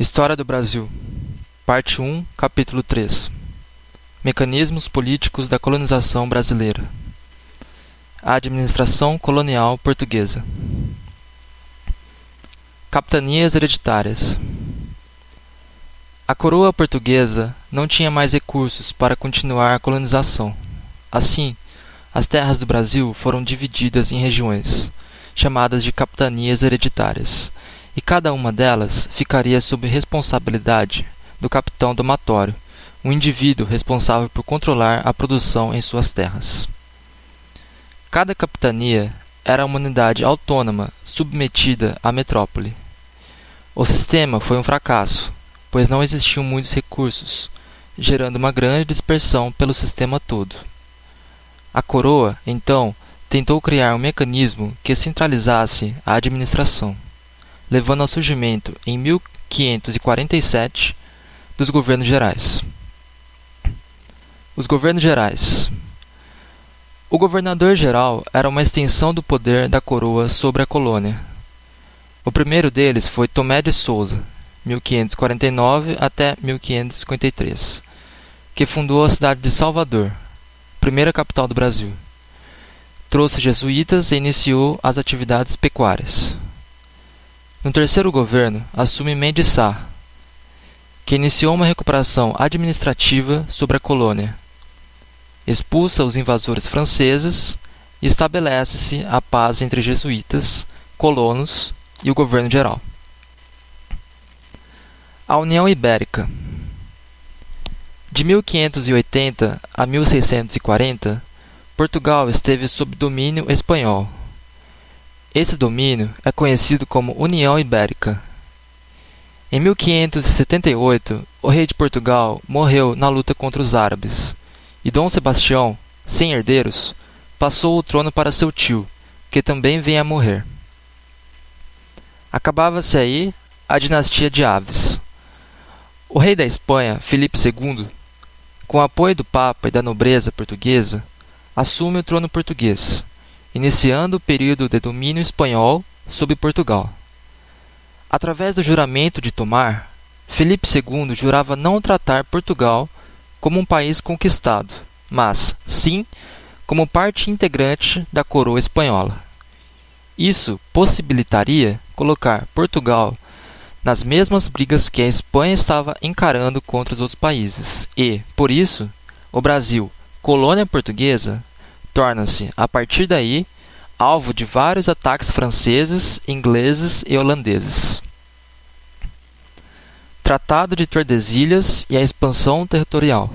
História do Brasil Parte 1, Capítulo 3 Mecanismos políticos da colonização brasileira. A administração colonial portuguesa. Capitanias hereditárias. A coroa portuguesa não tinha mais recursos para continuar a colonização. Assim, as terras do Brasil foram divididas em regiões, chamadas de capitanias hereditárias, e cada uma delas ficaria sob responsabilidade do capitão domatório, um indivíduo responsável por controlar a produção em suas terras. Cada capitania era uma unidade autônoma submetida à metrópole. O sistema foi um fracasso, pois não existiam muitos recursos, gerando uma grande dispersão pelo sistema todo. A coroa, então, tentou criar um mecanismo que centralizasse a administração levando ao surgimento, em 1547, dos governos gerais. Os governos gerais. O governador-geral era uma extensão do poder da coroa sobre a colônia. O primeiro deles foi Tomé de Souza, 1549 até 1553, que fundou a cidade de Salvador, primeira capital do Brasil. Trouxe jesuítas e iniciou as atividades pecuárias. No terceiro governo, assume Mendes Sá, que iniciou uma recuperação administrativa sobre a colônia. Expulsa os invasores franceses e estabelece-se a paz entre jesuítas, colonos e o governo geral. A União Ibérica De 1580 a 1640, Portugal esteve sob domínio espanhol esse domínio é conhecido como União Ibérica. Em 1578, o rei de Portugal morreu na luta contra os árabes, e Dom Sebastião, sem herdeiros, passou o trono para seu tio, que também vem a morrer. Acabava-se aí a dinastia de Aves. O rei da Espanha, Filipe II, com apoio do Papa e da nobreza portuguesa, assume o trono português iniciando o período de domínio espanhol sobre Portugal. Através do juramento de Tomar, Felipe II jurava não tratar Portugal como um país conquistado, mas, sim, como parte integrante da coroa espanhola. Isso possibilitaria colocar Portugal nas mesmas brigas que a Espanha estava encarando contra os outros países e, por isso, o Brasil, colônia portuguesa, torna-se, a partir daí, alvo de vários ataques franceses, ingleses e holandeses. Tratado de Tordesilhas e a expansão territorial.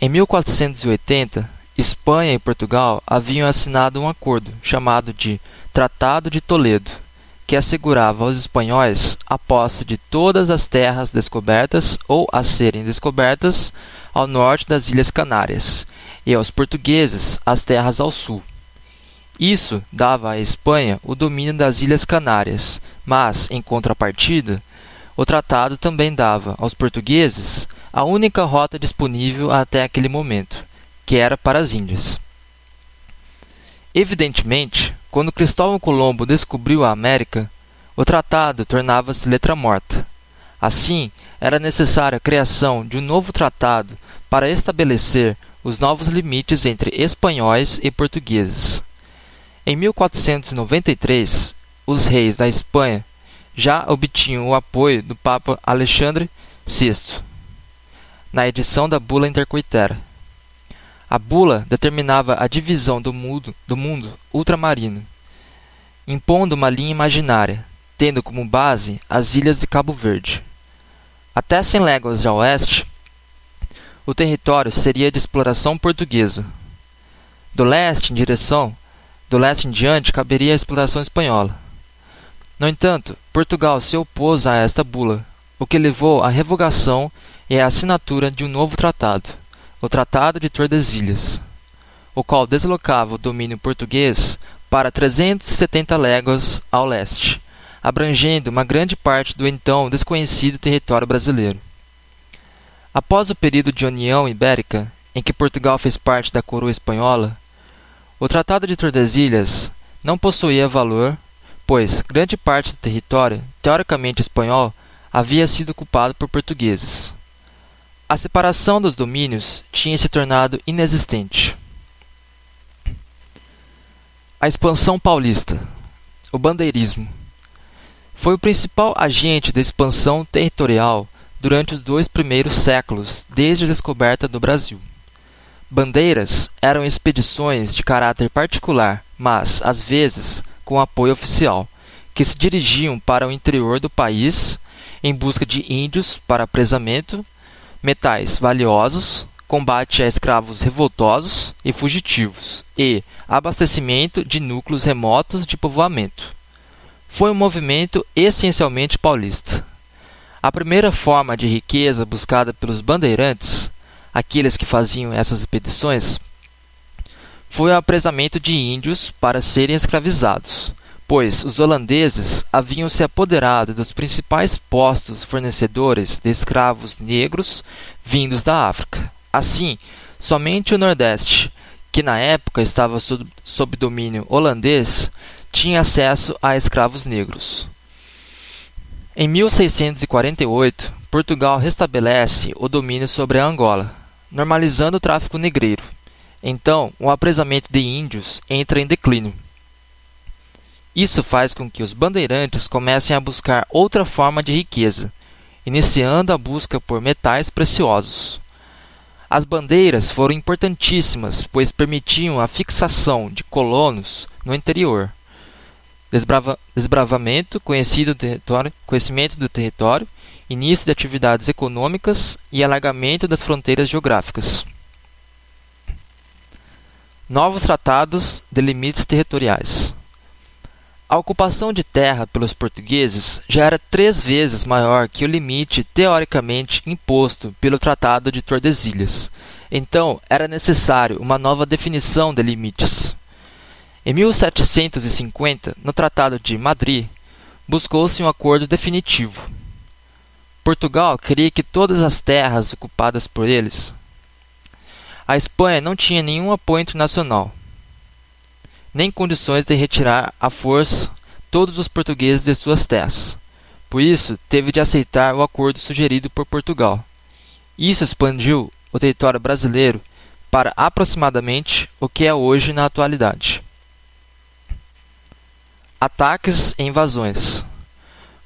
Em 1480, Espanha e Portugal haviam assinado um acordo chamado de Tratado de Toledo, que assegurava aos espanhóis a posse de todas as terras descobertas ou a serem descobertas ao norte das Ilhas Canárias e aos portugueses as terras ao sul. Isso dava à Espanha o domínio das Ilhas Canárias, mas, em contrapartida, o tratado também dava aos portugueses a única rota disponível até aquele momento, que era para as Índias. Evidentemente, quando Cristóvão Colombo descobriu a América, o tratado tornava-se letra morta. Assim, era necessária a criação de um novo tratado para estabelecer os novos limites entre espanhóis e portugueses. Em 1493, os reis da Espanha já obtinham o apoio do Papa Alexandre VI na edição da Bula Intercoitera. A bula determinava a divisão do mundo, do mundo ultramarino, impondo uma linha imaginária, tendo como base as ilhas de Cabo Verde. Até 100 léguas a oeste, o território seria de exploração portuguesa. Do leste em direção, do leste em diante caberia a exploração espanhola. No entanto, Portugal se opôs a esta bula, o que levou à revogação e à assinatura de um novo tratado, o Tratado de Tordesilhas, o qual deslocava o domínio português para 370 léguas ao leste, abrangendo uma grande parte do então desconhecido território brasileiro. Após o período de União Ibérica, em que Portugal fez parte da coroa espanhola, o Tratado de Tordesilhas não possuía valor, pois grande parte do território, teoricamente espanhol, havia sido ocupado por portugueses. A separação dos domínios tinha se tornado inexistente. A expansão paulista, o bandeirismo, foi o principal agente da expansão territorial durante os dois primeiros séculos desde a descoberta do Brasil. Bandeiras eram expedições de caráter particular, mas, às vezes, com apoio oficial, que se dirigiam para o interior do país em busca de índios para apresamento, metais valiosos, combate a escravos revoltosos e fugitivos e abastecimento de núcleos remotos de povoamento. Foi um movimento essencialmente paulista. A primeira forma de riqueza buscada pelos bandeirantes aqueles que faziam essas expedições, foi o apresamento de índios para serem escravizados, pois os holandeses haviam se apoderado dos principais postos fornecedores de escravos negros vindos da África. Assim, somente o Nordeste, que na época estava sob, sob domínio holandês, tinha acesso a escravos negros. Em 1648, Portugal restabelece o domínio sobre a Angola, normalizando o tráfico negreiro. Então, o apresamento de índios entra em declínio. Isso faz com que os bandeirantes comecem a buscar outra forma de riqueza, iniciando a busca por metais preciosos. As bandeiras foram importantíssimas, pois permitiam a fixação de colonos no interior, desbrava, desbravamento, conhecido do conhecimento do território início de atividades econômicas e alargamento das fronteiras geográficas. Novos tratados de limites territoriais. A ocupação de terra pelos portugueses já era três vezes maior que o limite teoricamente imposto pelo Tratado de Tordesilhas. Então, era necessário uma nova definição de limites. Em 1750, no Tratado de Madrid, buscou-se um acordo definitivo. Portugal queria que todas as terras ocupadas por eles. A Espanha não tinha nenhum apoio internacional, nem condições de retirar à força todos os portugueses de suas terras. Por isso, teve de aceitar o acordo sugerido por Portugal. Isso expandiu o território brasileiro para aproximadamente o que é hoje na atualidade. Ataques e invasões.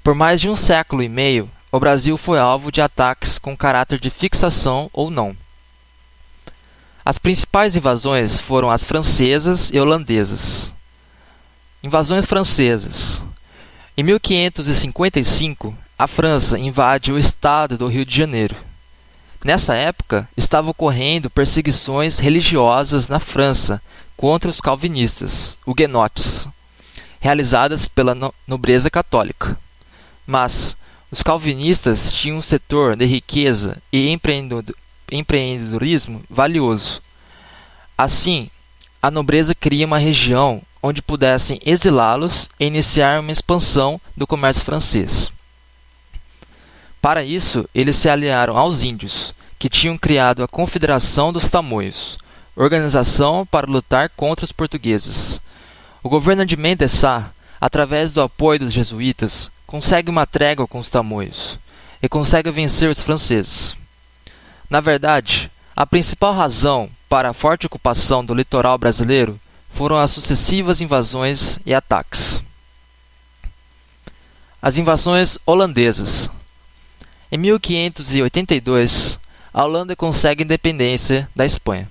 Por mais de um século e meio, o Brasil foi alvo de ataques com caráter de fixação ou não. As principais invasões foram as francesas e holandesas. Invasões francesas. Em 1555, a França invade o estado do Rio de Janeiro. Nessa época, estavam ocorrendo perseguições religiosas na França contra os calvinistas, huguenotes, realizadas pela nobreza católica. Mas os calvinistas tinham um setor de riqueza e empreendedorismo valioso. Assim, a nobreza cria uma região onde pudessem exilá-los e iniciar uma expansão do comércio francês. Para isso, eles se aliaram aos índios, que tinham criado a Confederação dos Tamoios, organização para lutar contra os portugueses. O governo de Mendes Sá, através do apoio dos jesuítas, consegue uma trégua com os tamoios e consegue vencer os franceses. Na verdade, a principal razão para a forte ocupação do litoral brasileiro foram as sucessivas invasões e ataques. As invasões holandesas. Em 1582, a Holanda consegue independência da Espanha,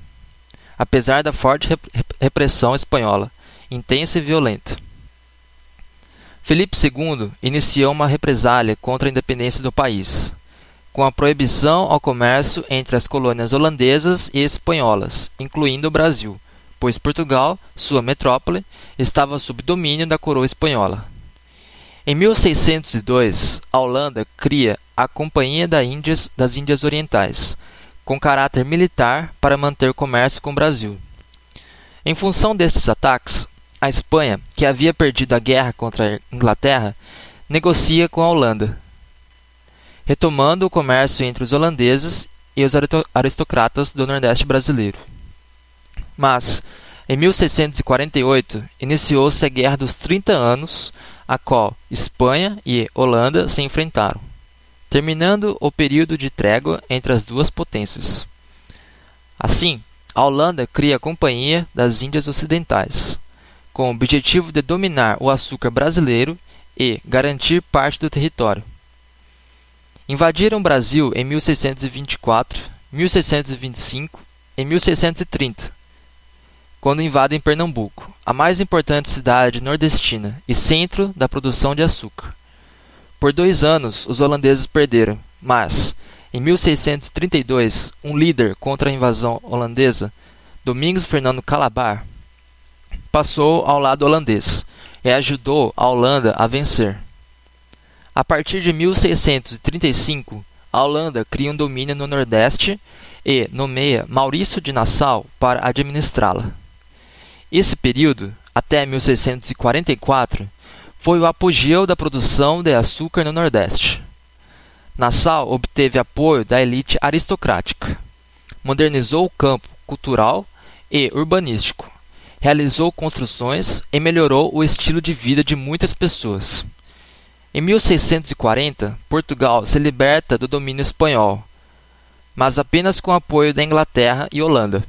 apesar da forte repressão espanhola, intensa e violenta. Felipe II iniciou uma represália contra a independência do país, com a proibição ao comércio entre as colônias holandesas e espanholas, incluindo o Brasil, pois Portugal, sua metrópole, estava sob domínio da coroa espanhola. Em 1602, a Holanda cria a Companhia das Índias, das Índias Orientais, com caráter militar para manter o comércio com o Brasil. Em função destes ataques, a Espanha, que havia perdido a guerra contra a Inglaterra, negocia com a Holanda, retomando o comércio entre os holandeses e os aristocratas do Nordeste brasileiro. Mas, em 1648, iniciou-se a Guerra dos Trinta Anos, a qual Espanha e Holanda se enfrentaram. terminando o período de trégua entre as duas potências. Assim, a Holanda cria a Companhia das Índias Ocidentais, com o objetivo de dominar o açúcar brasileiro e garantir parte do território. Invadiram o Brasil em 1624, 1625 e 1630, quando invadem Pernambuco, a mais importante cidade nordestina e centro da produção de açúcar. Por dois anos, os holandeses perderam, mas, em 1632, um líder contra a invasão holandesa, Domingos Fernando Calabar, passou ao lado holandês e ajudou a Holanda a vencer. A partir de 1635, a Holanda cria um domínio no Nordeste e nomeia Maurício de Nassau para administrá-la. Esse período, até 1644, foi o apogeu da produção de açúcar no Nordeste. Nassau obteve apoio da elite aristocrática, modernizou o campo cultural e urbanístico, realizou construções e melhorou o estilo de vida de muitas pessoas. Em 1640, Portugal se liberta do domínio espanhol, mas apenas com apoio da Inglaterra e Holanda.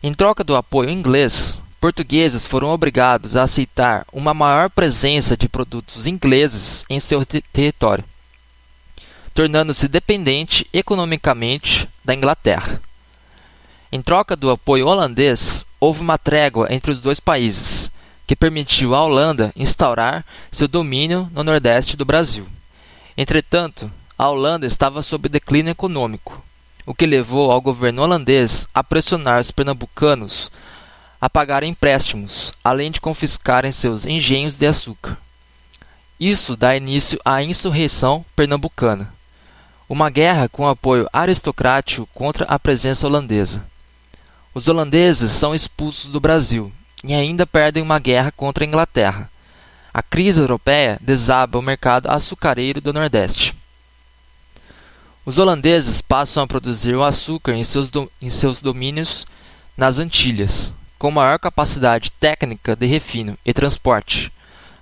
Em troca do apoio inglês, portugueses foram obrigados a aceitar uma maior presença de produtos ingleses em seu território, tornando-se dependente economicamente da Inglaterra. Em troca do apoio holandês, houve uma trégua entre os dois países, que permitiu à Holanda instaurar seu domínio no nordeste do Brasil. Entretanto, a Holanda estava sob declínio econômico, o que levou ao governo holandês a pressionar os pernambucanos a pagar empréstimos, além de confiscarem seus engenhos de açúcar. Isso dá início à insurreição pernambucana, uma guerra com apoio aristocrático contra a presença holandesa. Os holandeses são expulsos do Brasil e ainda perdem uma guerra contra a Inglaterra. A crise europeia desaba o mercado açucareiro do Nordeste. Os holandeses passam a produzir o açúcar em seus, em seus domínios nas Antilhas, com maior capacidade técnica de refino e transporte,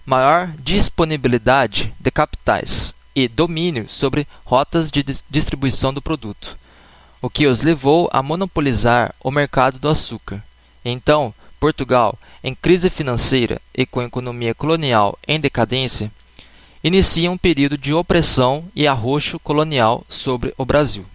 maior disponibilidade de capitais e domínio sobre rotas de distribuição do produto o que os levou a monopolizar o mercado do açúcar. Então, Portugal, em crise financeira e com economia colonial em decadência, inicia um período de opressão e arroxo colonial sobre o Brasil.